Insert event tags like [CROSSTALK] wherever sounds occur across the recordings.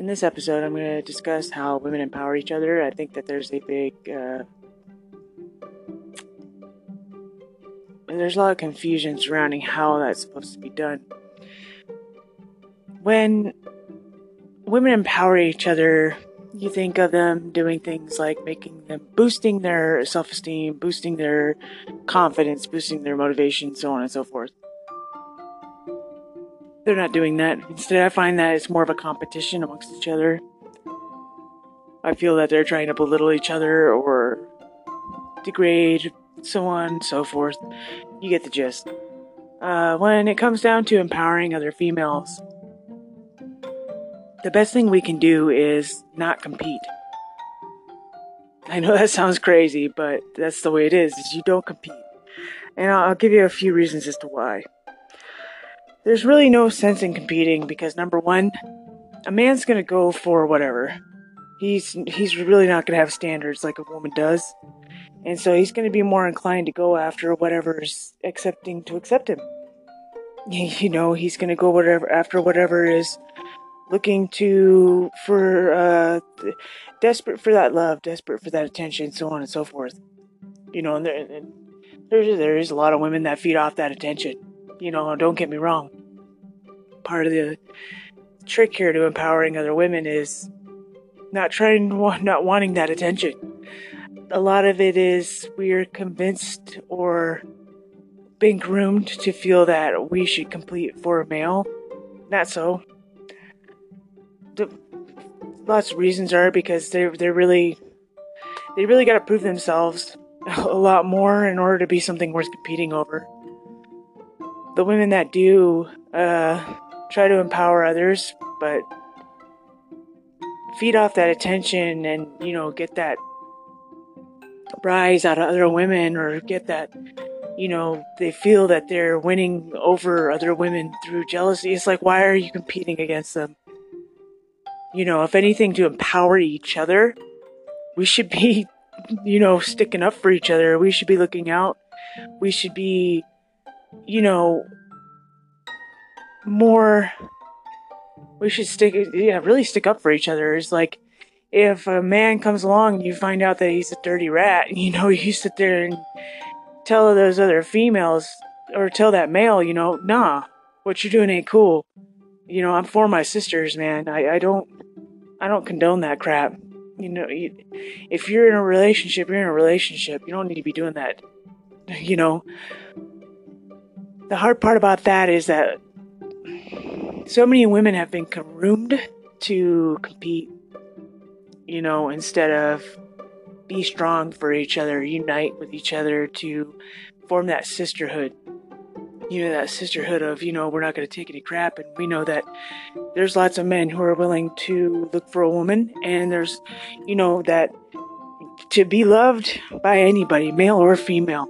In this episode, I'm going to discuss how women empower each other. I think that there's a big, uh, there's a lot of confusion surrounding how that's supposed to be done. When women empower each other, you think of them doing things like making them boosting their self esteem, boosting their confidence, boosting their motivation, so on and so forth. They're not doing that. Instead, I find that it's more of a competition amongst each other. I feel that they're trying to belittle each other or degrade, so on and so forth. You get the gist. Uh, when it comes down to empowering other females, the best thing we can do is not compete. I know that sounds crazy, but that's the way it is, is you don't compete. And I'll give you a few reasons as to why. There's really no sense in competing because number one, a man's gonna go for whatever. He's he's really not gonna have standards like a woman does. And so he's gonna be more inclined to go after whatever's accepting to accept him. [LAUGHS] You know, he's gonna go whatever after whatever is looking to for uh desperate for that love, desperate for that attention, so on and so forth. You know, and, there, and there is a lot of women that feed off that attention. You know, don't get me wrong. Part of the trick here to empowering other women is not trying [LAUGHS] not wanting that attention. A lot of it is we're convinced or being groomed to feel that we should complete for a male. Not so the lots of reasons are because they're they're really they really got to prove themselves [LAUGHS] a lot more in order to be something worth competing over. The women that do uh, try to empower others, but feed off that attention and you know get that rise out of other women or get that you know they feel that they're winning over other women through jealousy it's like why are you competing against them you know, if anything, to empower each other, we should be, [LAUGHS] you know, sticking up for each other. We should be looking out. We should be, you know, more. We should stick, yeah, really stick up for each other. It's like if a man comes along and you find out that he's a dirty rat, [LAUGHS] you know, you sit there and tell those other females or tell that male, you know, nah, what you're doing ain't cool. You know, I'm for my sisters, man. I, I don't I don't condone that crap. You know, if you're in a relationship, you're in a relationship. You don't need to be doing that. [LAUGHS] You know, the hard part about that is that so many women have been groomed to compete, you know, instead of be strong for each other, unite with each other to form that sisterhood you know, that sisterhood of, you know, we're not going to take any crap. And we know that there's lots of men who are willing to look for a woman. And there's, you know, that to be loved by anybody, male or female,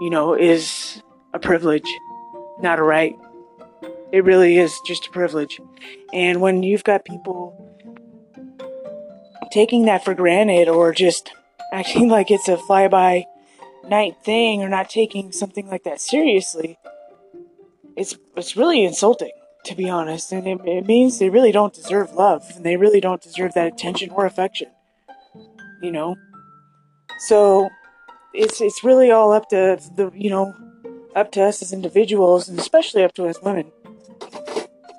you know, is a privilege, not a right. It really is just a privilege. And when you've got people taking that for granted or just [LAUGHS] acting like it's a fly by night thing or not taking something like that seriously, it's it's really insulting to be honest and it, it, means they really don't deserve love and they really don't deserve that attention or affection you know so it's it's really all up to the you know up to us as individuals and especially up to us women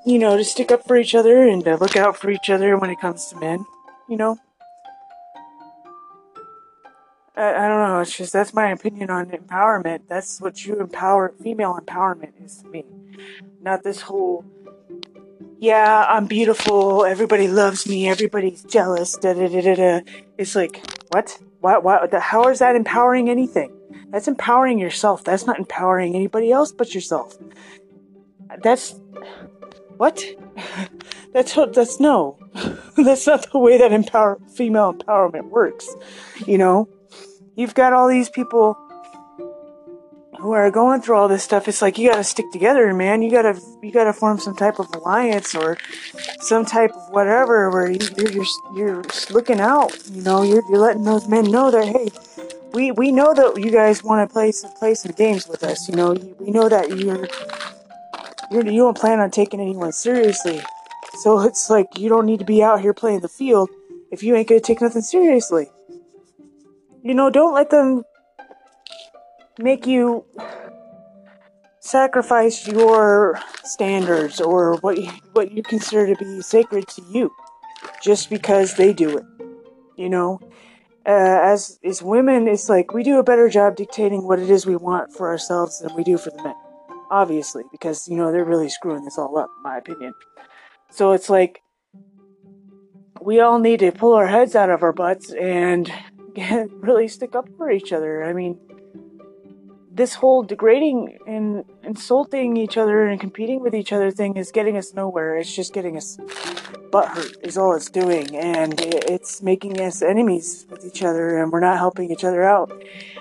you know to stick up for each other and to look out for each other when it comes to men you know I, I don't know. It's just that's my opinion on empowerment. That's what you empower female empowerment is to me. Not this whole yeah, I'm beautiful. Everybody loves me. Everybody's jealous. Da da da da da. It's like what? Why? Why? How is that empowering anything? That's empowering yourself. That's not empowering anybody else but yourself. That's what? [LAUGHS] That's that's no. [LAUGHS] that's not the way that empower female empowerment works. You know, you've got all these people who are going through all this stuff. It's like you got to stick together, man. You gotta you gotta form some type of alliance or some type of whatever where you, are you're you're looking out. You know, you're you're letting those men know that hey. We, we know that you guys want to play some play some games with us. You know, we know that you're, you're you don't plan on taking anyone seriously. So it's like you don't need to be out here playing the field if you ain't gonna take nothing seriously. You know, don't let them make you sacrifice your standards or what you, what you consider to be sacred to you just because they do it. You know, uh, as as women, it's like we do a better job dictating what it is we want for ourselves than we do for the men. Obviously, because you know they're really screwing this all up, in my opinion. So it's like we all need to pull our heads out of our butts and [LAUGHS] get, really stick up for each other. I mean, this whole degrading and insulting each other and competing with each other thing is getting us nowhere. It's just getting us butthurt, is all it's doing. And it's making us enemies with each other, and we're not helping each other out.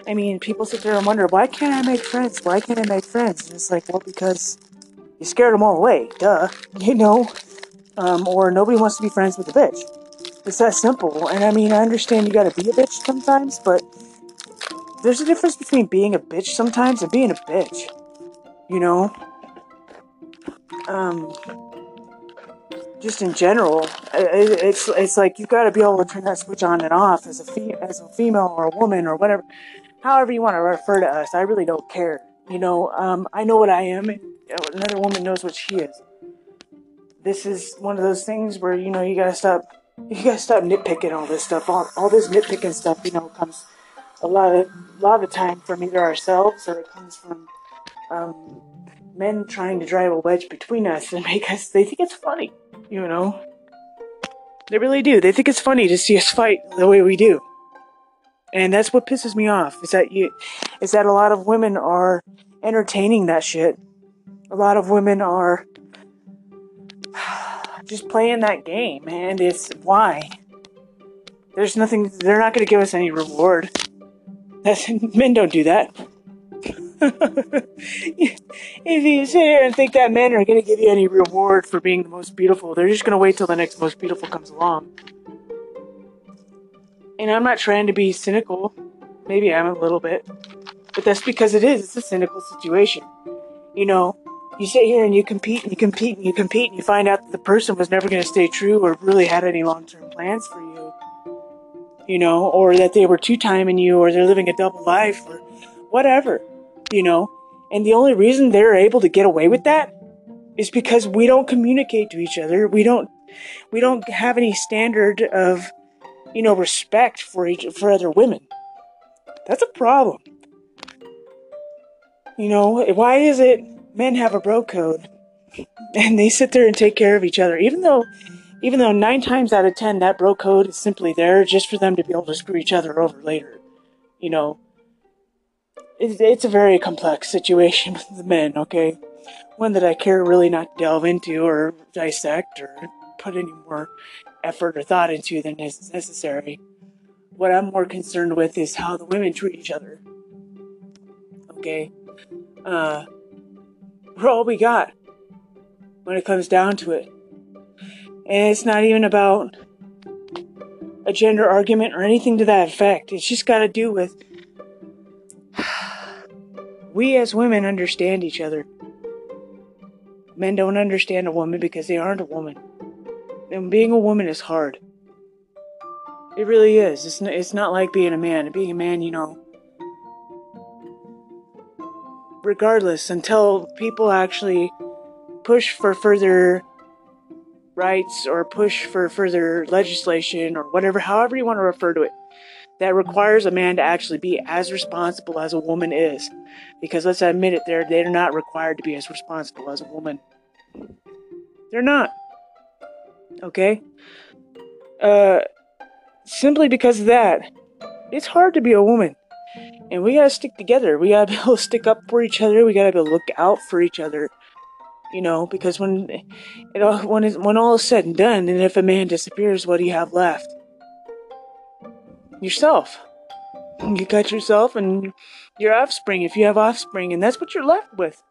I mean, people sit there and wonder, why can't I make friends? Why can't I make friends? And it's like, well, because you scared them all away, duh. [LAUGHS] You know? Um, or nobody wants to be friends with a bitch. It's that simple. And I mean, I understand you gotta be a bitch sometimes, but there's a difference between being a bitch sometimes and being a bitch. You know? Um, just in general, it, it's it's like you've got to be able to turn that switch on and off as a fe- as a female or a woman or whatever, however you want to refer to us. I really don't care. You know, um, I know what I am. Another woman knows what she is. This is one of those things where you know you gotta stop. You gotta stop nitpicking all this stuff. All all this nitpicking stuff, you know, comes a lot of a lot of time from either ourselves or it comes from um, men trying to drive a wedge between us and make us. They think it's funny, you know. They really do. They think it's funny to see us fight the way we do, and that's what pisses me off. Is that you? Is that a lot of women are entertaining that shit. A lot of women are [SIGHS] just playing that game, and it's why. There's nothing. They're not going to give us any reward. That's, [LAUGHS] men don't do that. [LAUGHS] if you sit here and think that men are going to give you any reward for being the most beautiful, they're just going to wait till the next most beautiful comes along. And I'm not trying to be cynical. Maybe I'm a little bit. But that's because it is. It's a cynical situation. You know, you sit here and you compete and you compete and you compete and you find out that the person was never going to stay true or really had any long term plans for you you know, or that they were two timing you, or they're living a double life, or whatever, you know. And the only reason they're able to get away with that is because we don't communicate to each other. We don't, we don't have any standard of, you know, respect for each for other women. That's a problem. You know, why is it men have a bro code [LAUGHS] and they sit there and take care of each other, even though even though nine times out of ten that bro code is simply there just for them to be able to screw each other over later. You know, it's a very complex situation with the men, okay? One that I care really not to delve into or dissect or put any more effort or thought into than is necessary. What I'm more concerned with is how the women treat each other. Okay? Uh, we're all we got when it comes down to it. And it's not even about a gender argument or anything to that effect. It's just got to do with we as women understand each other. Men don't understand a woman because they aren't a woman. And being a woman is hard. It really is. It's not, it's not like being a man. Being a man, you know, regardless, until people actually push for further rights or push for further legislation or whatever, however you want to refer to it, that requires a man to actually be as responsible as a woman is. Because let's admit it, they're they're not required to be as responsible as a woman. They're not. Okay? Uh simply because of that, it's hard to be a woman. And we gotta stick together. We gotta [LAUGHS] be able to stick up for each other. We gotta be able to look out for each other you know, because when it all when it, when all is said and done, and if a man disappears, what do you have left? Yourself. You got yourself and your offspring, if you have offspring, and that's what you're left with.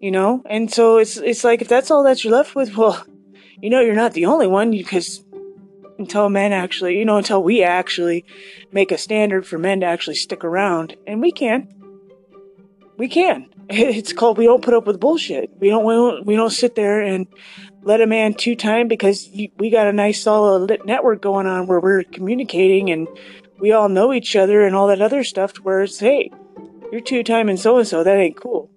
You know, and so it's it's like if that's all that you're left with, [LAUGHS] well, you know, you're not the only one because until men actually, you know, until we actually make a standard for men to actually stick around, and we can, we can. [LAUGHS] It's called we don't put up with bullshit. We don't we don't, we don't sit there and let a man two time because we got a nice solid network going on where we're communicating and we all know each other and all that other stuff where it's hey you're two time and so and so that ain't cool.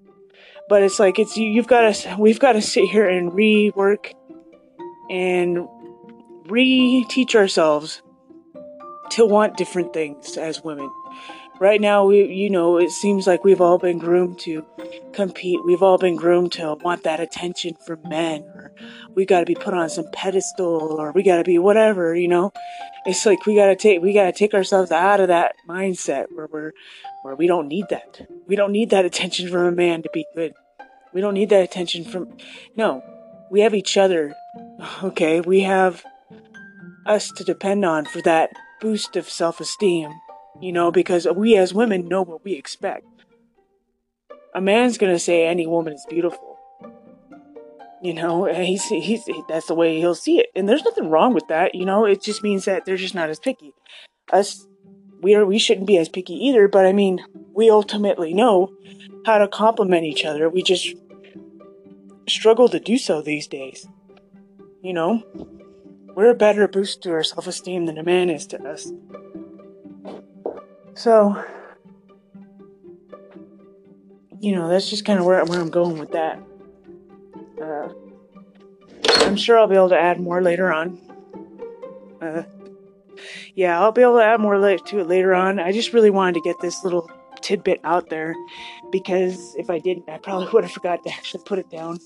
But it's like it's you, you've got to we've got to sit here and rework and re-teach ourselves to want different things as women right now we you know it seems like we've all been groomed to compete. We've all been groomed to want that attention from men or we got to be put on some pedestal or we got to be whatever you know? It's like we got to take we got to take ourselves out of that mindset where we're where we don't need that. We don't need that attention from a man to be good. We don't need that attention from no. We have each other [LAUGHS] okay? We have us to depend on for that boost of self-esteem you know, because we as women know what we expect. A man's gonna say any woman is beautiful. You know, he's, he's, that's the way he'll see it. And there's nothing wrong with that, you know, it just means that they're just not as picky. Us, we are, we shouldn't be as picky either, but I mean, we ultimately know how to compliment each other. We just struggle to do so these days. You know, we're a better boost to our self esteem than a man is to us. So, you know, that's just kind of where, where I'm going with that. Uh, I'm sure I'll be able to add more later on. Uh, yeah, I'll be able to add more to it later on. I just really wanted to get this little tidbit out there because if I didn't, I probably [LAUGHS] would have forgot to actually put it down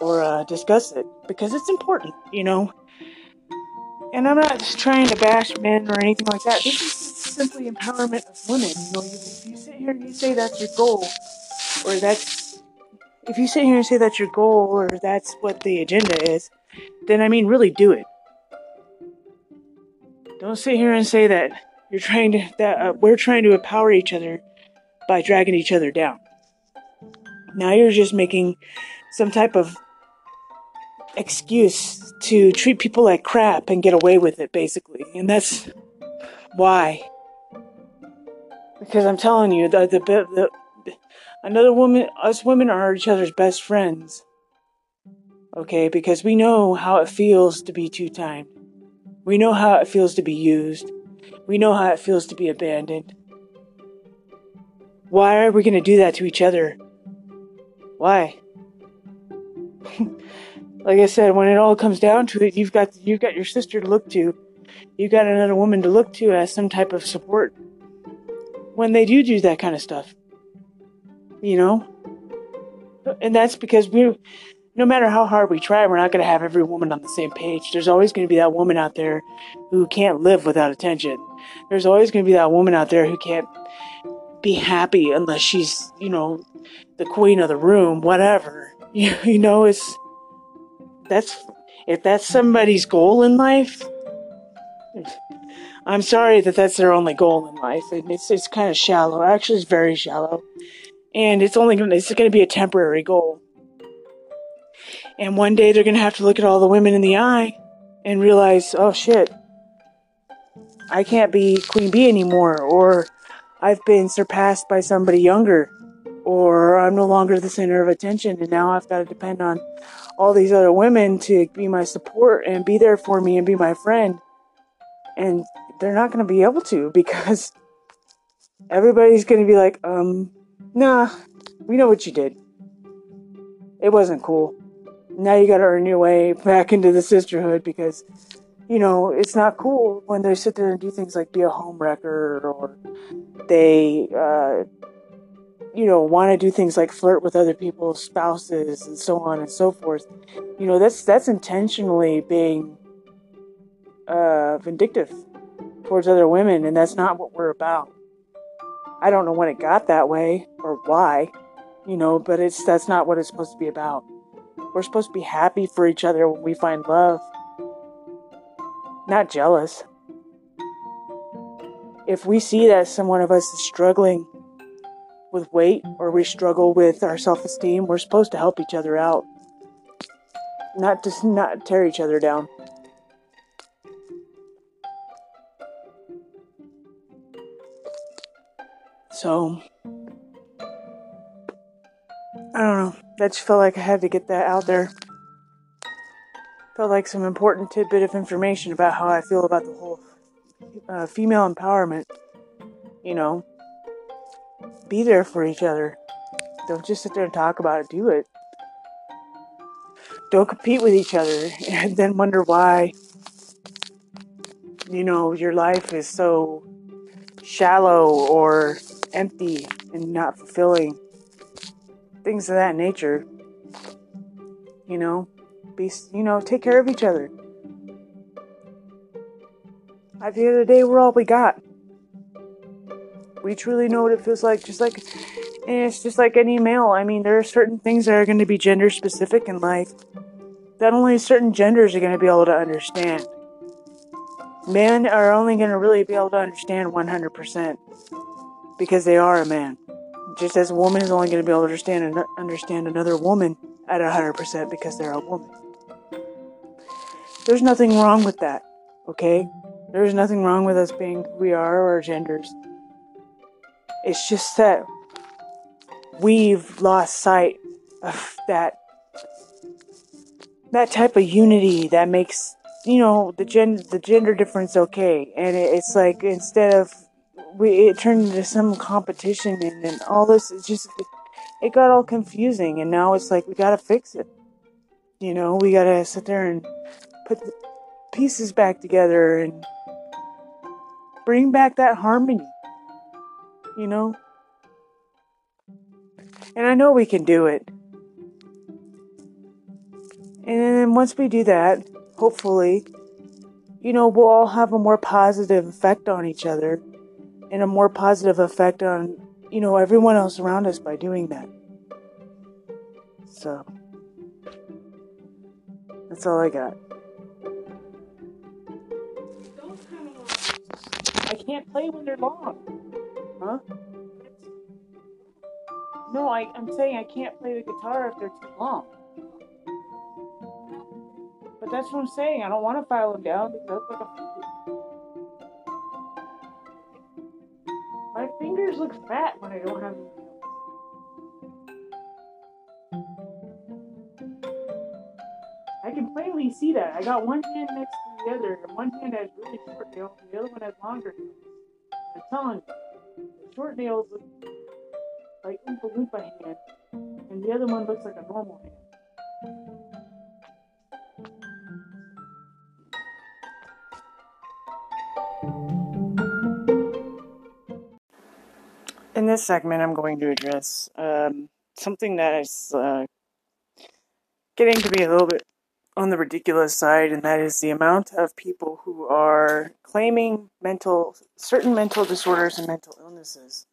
or uh, discuss it because it's important, you know. And I'm not just trying to bash men or anything like that. This is simply empowerment of women. You know, if you sit here and you say that's your goal, or that's if you sit here and say that's your goal, or that's what the agenda is, then I mean, really do it. Don't sit here and say that you're trying to that uh, we're trying to empower each other by dragging each other down. Now you're just making some type of excuse to treat people like crap and get away with it, basically. And that's why. Because I'm telling you, the, the, the, another woman, us women are each other's best friends. Okay, because we know how it feels to be two timed. We know how it feels to be used. We know how it feels to be abandoned. Why are we going to do that to each other? Why? [LAUGHS] like I said, when it all comes down to it, you've got you've got your sister to look to, you've got another woman to look to as some type of support when they do do that kind of stuff. You know, and that's because we, no matter how hard we try, we're not going to have every woman on the same page. There's always going to be that woman out there who can't live without attention. There's always going to be that woman out there who can't be happy unless she's, you know, the queen of the room, whatever. [LAUGHS] You, you know, it's that's if that's somebody's goal in life, I'm sorry that that's their only goal in life. It's it's kind of shallow. Actually, it's very shallow, and it's only gonna, it's going to be a temporary goal. And one day they're going to have to look at all the women in the eye and realize, oh shit, I can't be queen bee anymore, or I've been surpassed by somebody younger, or I'm no longer the center of attention, and now I've got to depend on all these other women to be my support and be there for me and be my friend. And they're not going to be able to because everybody's going to be like, um, nah, we know what you did. It wasn't cool. Now you got to earn your way back into the sisterhood because, you know, it's not cool when they sit there and do things like be a homewrecker or they, uh, you know, want to do things like flirt with other people's spouses and so on and so forth, you know, that's that's intentionally being uh, vindictive towards other women, and that's not what we're about. I don't know when it got that way or why, you know, but it's that's not what it's supposed to be about. We're supposed to be happy for each other when we find love, not jealous. If we see that someone of us is struggling with weight or we struggle with our self-esteem, we're supposed to help each other out. Not just not tear each other down. So I don't know. I just felt like I had to get that out there. felt like some important tidbit of information about how I feel about the whole uh, female empowerment. You know, be there for each other. Don't just sit there and talk about it, do it. Don't compete with each other [LAUGHS] and then wonder why, you know, your life is so shallow or empty and not fulfilling. Things of that nature. You know, be, you know, take care of each other. At the end of the day, we're all we got. We truly know what it feels like, just like, and it's just like any male. I mean, there are certain things that are going to be gender specific in life that only certain genders are going to be able to understand. Men are only going to really be able to understand 100% because they are a man. Just as a woman is only going to be able to understand and understand another woman at 100% because they're a woman. There's nothing wrong with that, okay? There's nothing wrong with us being who we are or our genders. It's just that we've lost sight of that that type of unity that makes you know the gen the gender difference okay and it, it's like instead of we it turned into some competition and then all this is just it, it got all confusing and now it's like we gotta fix it. You know we gotta sit there and put the pieces back together and bring back that harmony you know? And i know we can do it. And then once we do that hopefully you know we'll all have a more positive effect on each other and a more positive effect on you know everyone else around us by doing that. So that's all i got. I can't play when they're long. Huh? No I, i'm saying i can't play the guitar if they're too long. But that's what i'm saying i don't want to file them down because like a look fat when I don't have. I can plainly see that. I got one hand next to the other, and one hand has really short nails, and the other one has longer nails. I'm telling you, the short nails look like Oompa Loompa hand, and the other one looks like a normal hand. In this segment, I'm going to address um, something that is uh, getting to be a little bit on the ridiculous side, and that is the amount of people who are claiming mental, certain mental disorders and mental illnesses.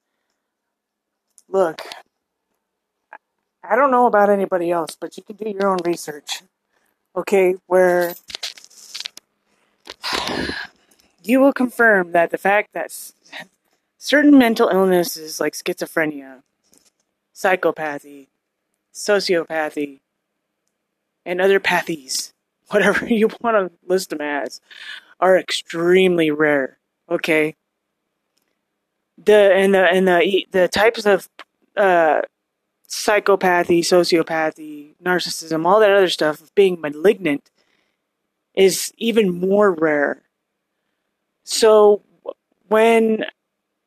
Look, I don't know about anybody else, but you can do your own research, okay? Where [SIGHS] you will confirm that the fact that certain mental illnesses like schizophrenia, psychopathy, sociopathy, and other pathies, [LAUGHS] whatever you want to list them as, are extremely rare. Okay. The and the and the the types of uh, psychopathy, sociopathy, narcissism, all that other stuff of being malignant is even more rare. So when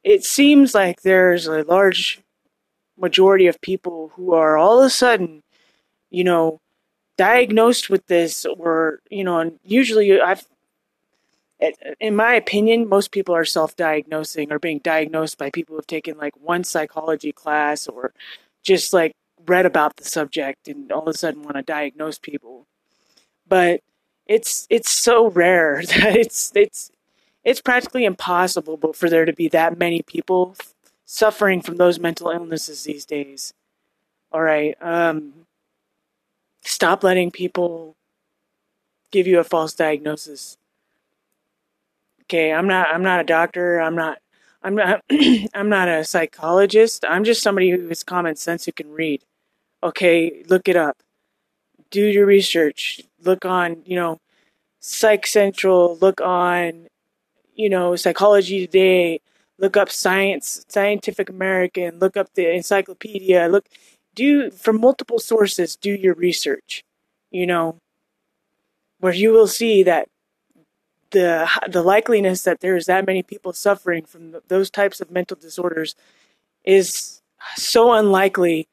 it seems like there's a large majority of people who are all of a sudden, you know, diagnosed with this, or you know, and usually I've, in my opinion, most people are self-diagnosing or being diagnosed by people who've taken like one psychology class or just like read about the subject and all of a sudden want to diagnose people. But it's it's so rare [LAUGHS] that it's it's it's practically impossible for there to be that many people suffering from those mental illnesses these days. All right. Um, stop letting people give you a false diagnosis. Okay, I'm not I'm not a doctor. I'm not I'm not [CLEARS THROAT] I'm not a psychologist. I'm just somebody who has common sense who can read. Okay, look it up. Do your research. Look on, you know, Psych Central, look on you know, Psychology Today, look up Science, Scientific American, look up the encyclopedia, look, do from multiple sources, do your research, you know. where you will see that the the likeliness that there's that many people suffering from those types of mental disorders is so unlikely.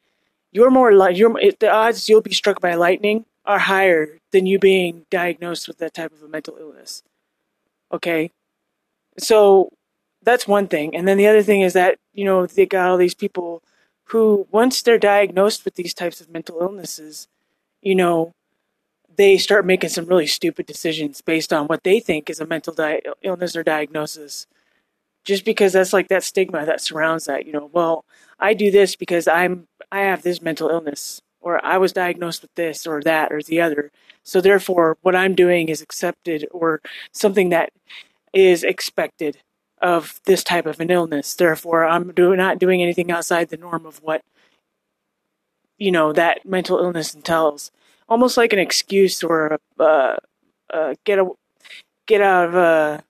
You're more like you're the odds you'll be struck by lightning are higher than you being diagnosed with that type of a mental illness. Okay, so that's one thing, and then the other thing is that you know they got all these people who once they're diagnosed with these types of mental illnesses, you know, they start making some really stupid decisions based on what they think is a mental di- illness or diagnosis. Just because that's like that stigma that surrounds that, you know, well, I do this because I'm I have this mental illness or I was diagnosed with this or that or the other. So therefore what I'm doing is accepted or something that is expected of this type of an illness. Therefore, I'm do, not doing anything outside the norm of what you know that mental illness entails. Almost like an excuse or a uh, uh, get a get out of uh,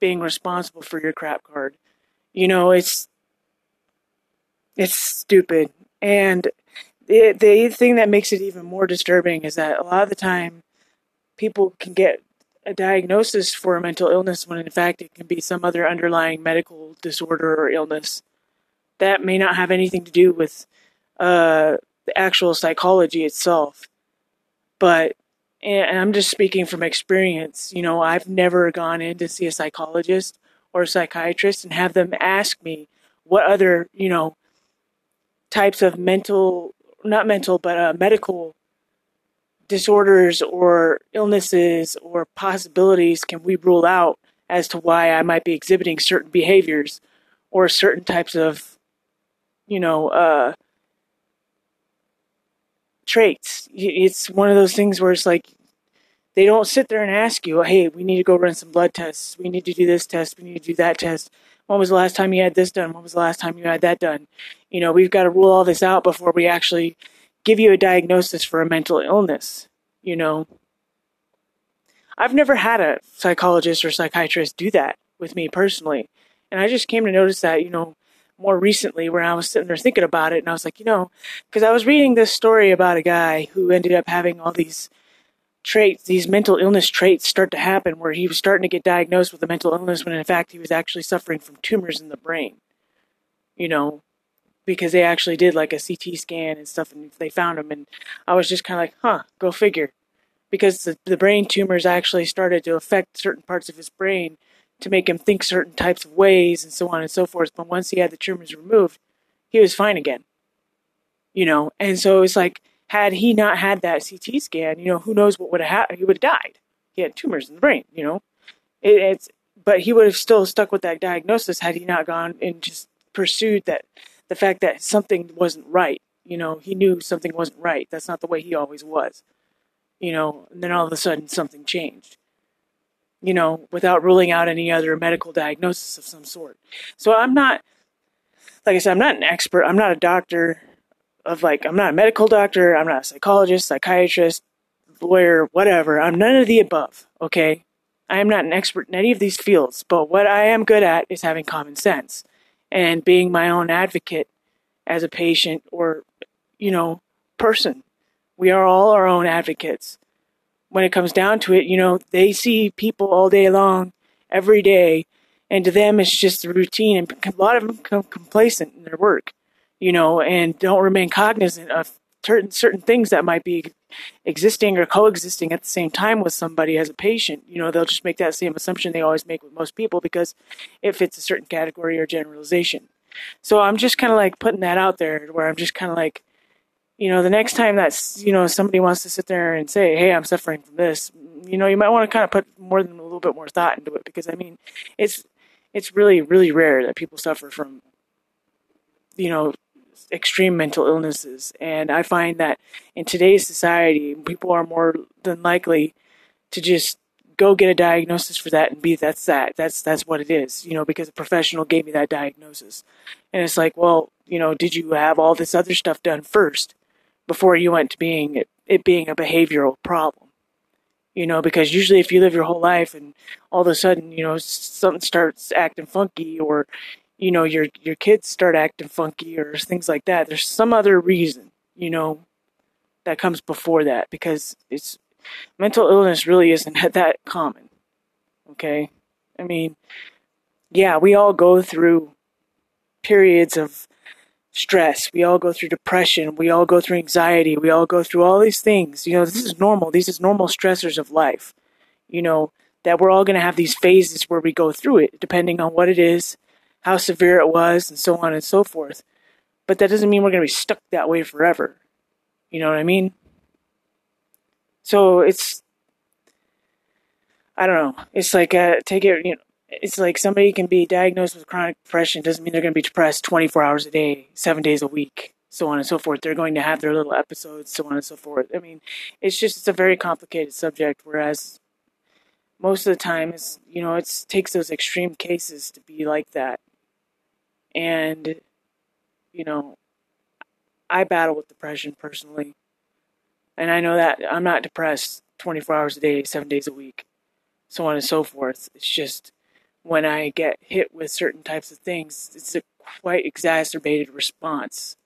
being responsible for your crap card. You know, it's it's stupid, and the the thing that makes it even more disturbing is that a lot of the time people can get a diagnosis for a mental illness when in fact it can be some other underlying medical disorder or illness that may not have anything to do with uh, the actual psychology itself. But and I'm just speaking from experience. You know, I've never gone in to see a psychologist or a psychiatrist and have them ask me what other, you know, types of mental, not mental, but uh, medical disorders or illnesses or possibilities can we rule out as to why I might be exhibiting certain behaviors or certain types of, you know, uh, traits. It's one of those things where it's like they don't sit there and ask you, hey, we need to go run some blood tests. We need to do this test. We need to do that test. When was the last time you had this done? When was the last time you had that done? You know, we've got to rule all this out before we actually give you a diagnosis for a mental illness, you know. I've never had a psychologist or psychiatrist do that with me personally. And I just came to notice that, you know, more recently where I was sitting there thinking about it and I was like, you know, because I was reading this story about a guy who ended up having all these traits, these mental illness traits start to happen where he was starting to get diagnosed with a mental illness when in fact he was actually suffering from tumors in the brain. You know, because they actually did like a CT scan and stuff, and they found him. And I was just kind of like, huh, go figure. Because the, the brain tumors actually started to affect certain parts of his brain to make him think certain types of ways and so on and so forth. But once he had the tumors removed, he was fine again. You know, and so it's like, had he not had that CT scan, you know, who knows what would have happened? He would have died. He had tumors in the brain, you know. It, it's, but he would have still stuck with that diagnosis had he not gone and just pursued that the fact that something wasn't right. You know, he knew something wasn't right. That's not the way he always was. You know, and then all of a sudden something changed. You know, without ruling out any other medical diagnosis of some sort. So I'm not, like I said, I'm not an expert. I'm not a doctor of like, I'm not a medical doctor. I'm not a psychologist, psychiatrist, lawyer, whatever. I'm none of the above. Okay. I am not an expert in any of these fields, but what I am good at is having common sense and being my own advocate as a patient or, you know, person. We are all our own advocates. When it comes down to it, you know, they see people all day long, every day, and to them it's just a routine. And a lot of them become complacent in their work, you know, and don't remain cognizant of certain certain things that might be existing or coexisting at the same time with somebody as a patient. You know, they'll just make that same assumption they always make with most people because it fits a certain category or generalization. So I'm just kind of like putting that out there where I'm just kind of like, you know, the next time that's, you know, somebody wants to sit there and say, hey, I'm suffering from this, mm, you know, you might want to kind of put more than a little bit more thought into it because I mean, it's, it's really, really rare that people suffer from, you know, extreme mental illnesses. And I find that in today's society, people are more than likely to just go get a diagnosis for that and be that's that. That's that's what it is, you know, because a professional gave me that diagnosis. And it's like, well, you know, did you have all this other stuff done first before you went to being it, it being a behavioral problem? You know, because usually if you live your whole life and all of a sudden, you know, something starts acting funky or you know your your kids start acting funky or things like that there's some other reason you know that comes before that because it's mental illness really isn't [LAUGHS] that common. Okay? I mean, yeah, we all go through periods of stress. We all go through depression. We all go through anxiety. We all go through all these things. You know, this is normal. These is normal stressors of life. You know, that we're all going to have these phases where we go through it, depending on what it is, how severe it was, and so on and so forth. But that doesn't mean we're going to be stuck that way forever. You know what I mean? So it's, I don't know. It's like, uh, take it, you know, it's like somebody can be diagnosed with chronic depression doesn't mean they're going to be depressed 24 hours a day, seven days a week, so on and so forth. They're going to have their little episodes, so on and so forth. I mean, it's just it's a very complicated subject. Whereas most of the time, it's you know, it takes those extreme cases to be like that, and you know, I battle with depression personally, and I know that I'm not depressed 24 hours a day, seven days a week, so on and so forth. It's just when I get hit with certain types of things, it's a quite exacerbated response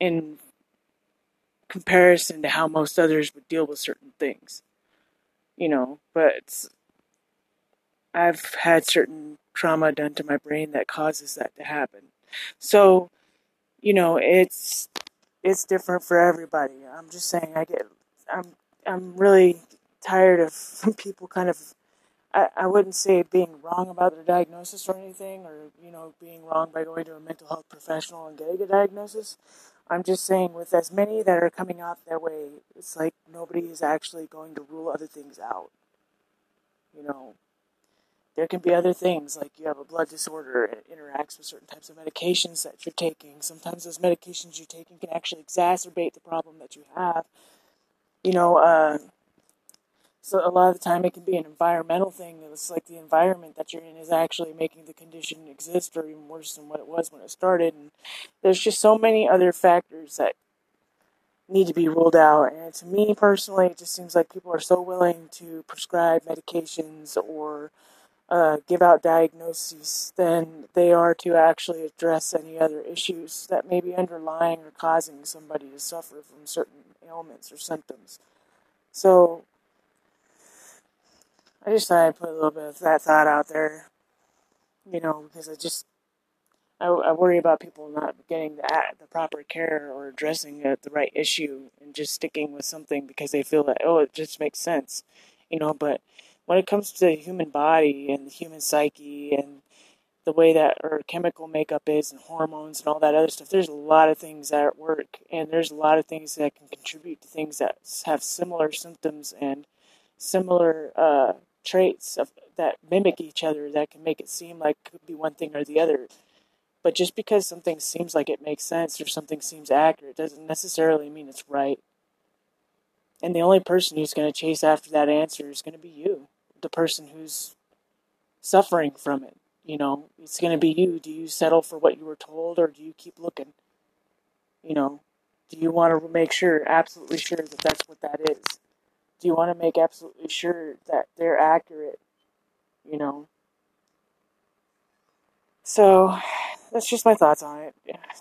in comparison to how most others would deal with certain things. You know, but I've had certain trauma done to my brain that causes that to happen. So, you know, it's it's different for everybody. I'm just saying I get I'm I'm really tired of [LAUGHS] people kind of I, I wouldn't say being wrong about the diagnosis or anything, or you know, being wrong by going to a mental health professional and getting a diagnosis. I'm just saying, with as many that are coming out that way, it's like nobody is actually going to rule other things out. You know, there can be other things like you have a blood disorder, and it interacts with certain types of medications that you're taking. Sometimes those medications you're taking can actually exacerbate the problem that you have. You know, uh, so a lot of the time it can be an environmental thing. It's like the environment that you're in is actually making the condition exist or even worse than what it was when it started. And there's just so many other factors that need to be ruled out. And to me personally, it just seems like people are so willing to prescribe medications or uh, give out diagnoses than they are to actually address any other issues that may be underlying or causing somebody to suffer from certain ailments or symptoms. So I just thought I'd put a little bit of that thought out there, you know, because I just I, I worry about people not getting the the proper care or addressing the, the right issue and just sticking with something because they feel that oh it just makes sense, you know. But when it comes to the human body and the human psyche and the way that our chemical makeup is and hormones and all that other stuff, there's a lot of things that are at work, and there's a lot of things that can contribute to things that have similar symptoms and similar uh, traits of, that mimic each other that can make it seem like it could be one thing or the other. But just because something seems like it makes sense or something seems accurate doesn't necessarily mean it's right. And the only person who's going to chase after that answer is going to be you, the person who's suffering from it. You know, it's going to be you. Do you settle for what you were told or do you keep looking? You know, do you want to make sure, absolutely sure that that's what that is? do you want to make absolutely sure that they're accurate? You know? So, that's just my thoughts on it.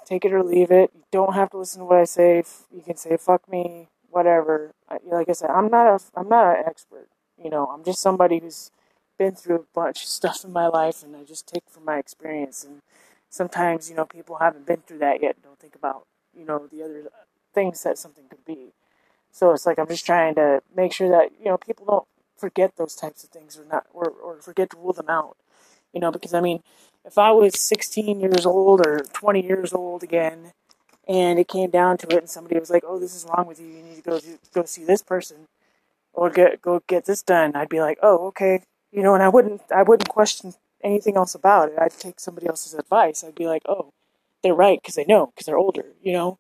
Take it or leave it. You don't have to listen to what I say. You can say "fuck me," whatever. Like I said, I'm not a I'm not an expert. You know, I'm just somebody who's been through a bunch of [LAUGHS] stuff in my life, and I just take from my experience. And sometimes, you know, people haven't been through that yet. Don't think about you know the other things that something could be. So it's like I'm just trying to make sure that you know people don't forget those types of things or not or, or forget to rule them out. You know, because I mean, if I was 16 years old or 20 years old again, and it came down to it, and somebody was like, "Oh, this is wrong with you. You need to go do, go see this person, or get go get this done," I'd be like, "Oh, okay." You know, and I wouldn't I wouldn't question anything else about it. I'd take somebody else's advice. I'd be like, "Oh, they're right because they know because they're older." You know,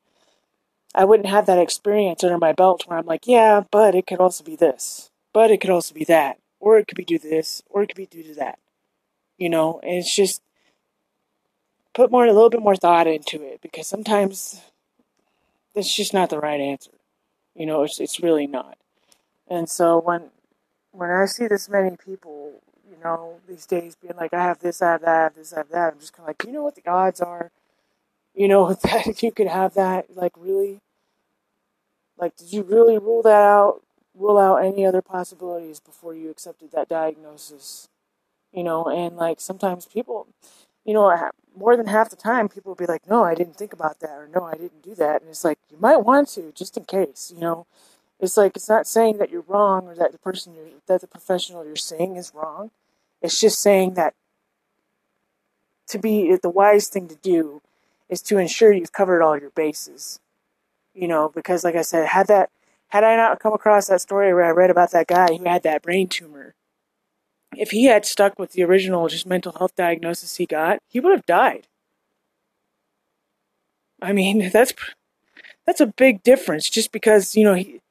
I wouldn't have that experience under my belt where I'm like, yeah, but it could also be this, but it could also be that, or it could be to this, or it could be due to that. You know, and it's just put more a little bit more thought into it because sometimes it's just not the right answer. You know, it's it's really not. And so when when I see this many people, you know, these days being like, I have this, I have that, I have this, I have that, I'm just kind of like, you know what the odds are you know, [LAUGHS] that you could have that, like, really? Like, did you really rule that out? rule out any other possibilities before you accepted that diagnosis. You know, and like sometimes people, you know, more than half the time people will be like, no, I didn't think about that, or no, I didn't do that. And it's like, you might want to, just in case, you know. It's like, it's not saying that you're wrong or that the person you're, that the professional you're seeing is wrong. It's just saying that to be the wise thing to do is to ensure you've covered all your bases. You know, because like I said, had that had I not come across that story where I read about that guy who had that brain tumor, if he had stuck with the original just mental health diagnosis he got, he would have died. I mean, [LAUGHS] that's that's a big difference. Just because you know, he,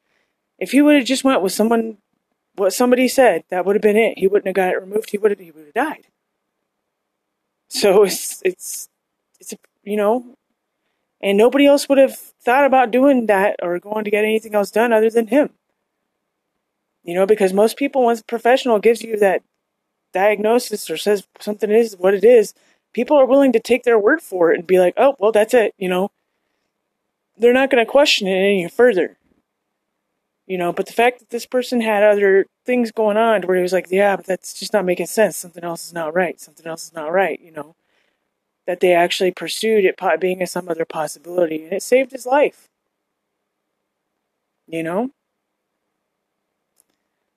if he would have just went with someone, what somebody said, that would have been it. He wouldn't have got it removed. He would have he would have died. So it's it's it's a, you know, and nobody else would have thought about doing that or going to get anything else done other than him. You know, because most people, once a professional gives you that diagnosis or says something is what it is, people are willing to take their word for it and be like, oh, well, that's it, you know. They're not going to question it any further. You know, but the fact that this person had other things going on where he was like, yeah, but that's just not making sense. Something else is not right. Something else is not right, you know that they actually pursued it being some other possibility, and it saved his life. You know?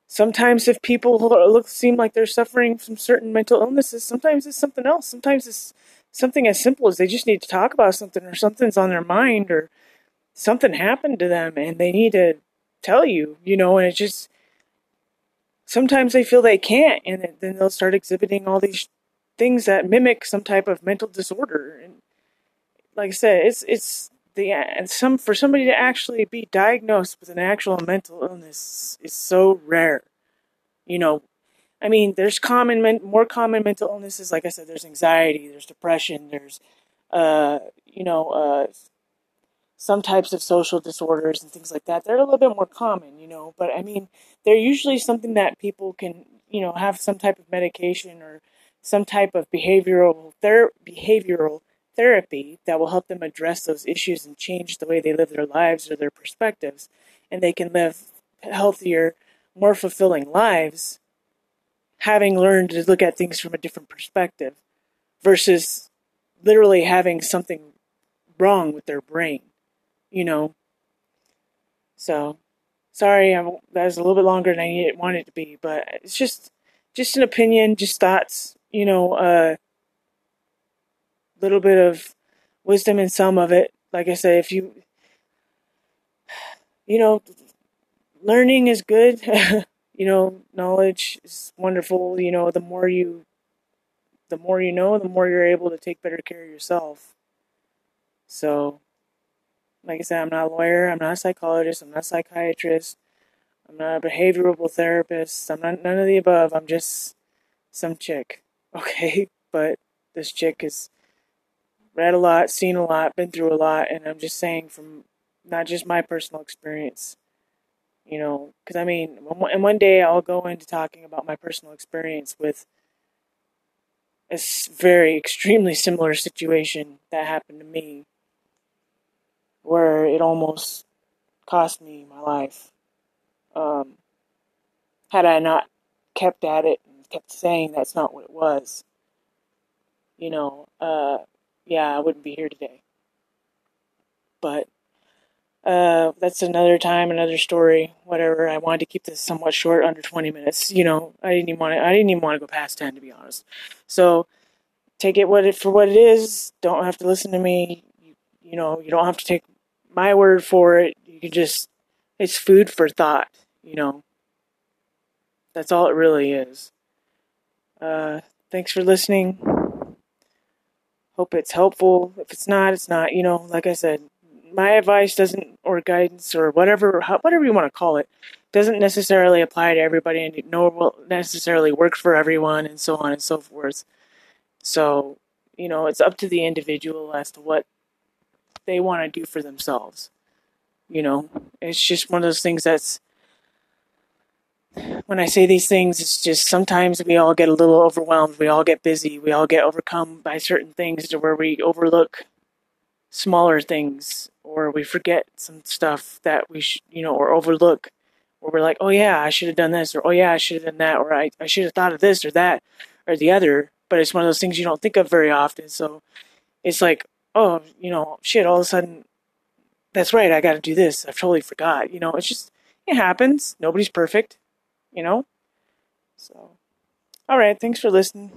Sometimes, if people look seem like they're suffering from certain mental illnesses, sometimes it's something else. Sometimes it's something as simple as they just need to talk about something, or something's on their mind, or something happened to them, and they need to tell you. You know, and it just sometimes they feel they can't, and then they'll start exhibiting all these things that mimic some type of mental disorder. And like I said, it's it's the and some for somebody to actually be diagnosed with an actual mental illness is so rare. You know, I mean, there's common men, more common mental illnesses. Like I said, there's anxiety, there's depression, there's uh, you know, uh, some types of social disorders and things like that. They're a little bit more common, you know, but I mean, they're usually something that people can, you know, have some type of medication or some type of behavioral ther- behavioral therapy that will help them address those issues and change the way they live their lives or their perspectives and they can live healthier more fulfilling lives having learned to look at things from a different perspective versus literally having something wrong with their brain you know so sorry I'm, that was a little bit longer than i wanted it to be but it's just just an opinion just thoughts you know, a little bit of wisdom in some of it. Like I said, if you, you know, learning is good. [LAUGHS] you know, knowledge is wonderful. You know, the more you, the more you know, the more you're able to take better care of yourself. So, like I said, I'm not a lawyer. I'm not a psychologist. I'm not a psychiatrist. I'm not a behavioral therapist. I'm not none of the above. I'm just some chick [LAUGHS] okay, but this chick has read a lot, seen a lot, been through a lot, and I'm just saying from not just my personal experience, you know, because I mean, and one day I'll go into talking about my personal experience with a very extremely similar situation that happened to me where it almost cost me my life. Um, had I not kept at it and kept saying that's not what it was, you know, uh, yeah, I wouldn't be here today. But uh, that's another time, another story, whatever. I wanted to keep this somewhat short, under 20 minutes. You know, I didn't even want to. I didn't even want to go past 10, to be honest. So take it what it for what it is. Don't have to listen to me. You, you know, you don't have to take my word for it. You can just. It's food for thought. You know. That's all it really is. Uh, thanks for listening. Hope it's helpful. If it's not, it's not. You know, like I said, my advice doesn't, or guidance, or whatever, whatever you want to call it, doesn't necessarily apply to everybody, and nor will necessarily work for everyone, and so on and so forth. So, you know, it's up to the individual as to what they want to do for themselves. You know, it's just one of those things that's when I say these things, it's just sometimes we all get a little overwhelmed. We all get busy. We all get overcome by certain things to where we overlook smaller things or we forget some stuff that we should, you know, or overlook where we're like, oh yeah, I should have done this, or oh yeah, I should have done that, or I, I should have thought of this or that or the other. But it's one of those things you don't think of very often. So it's like, oh, you know, shit, all of a sudden, that's right, I got to do this. I totally forgot. You know, it's just, it happens. Nobody's perfect, you know? So, all right, thanks for listening.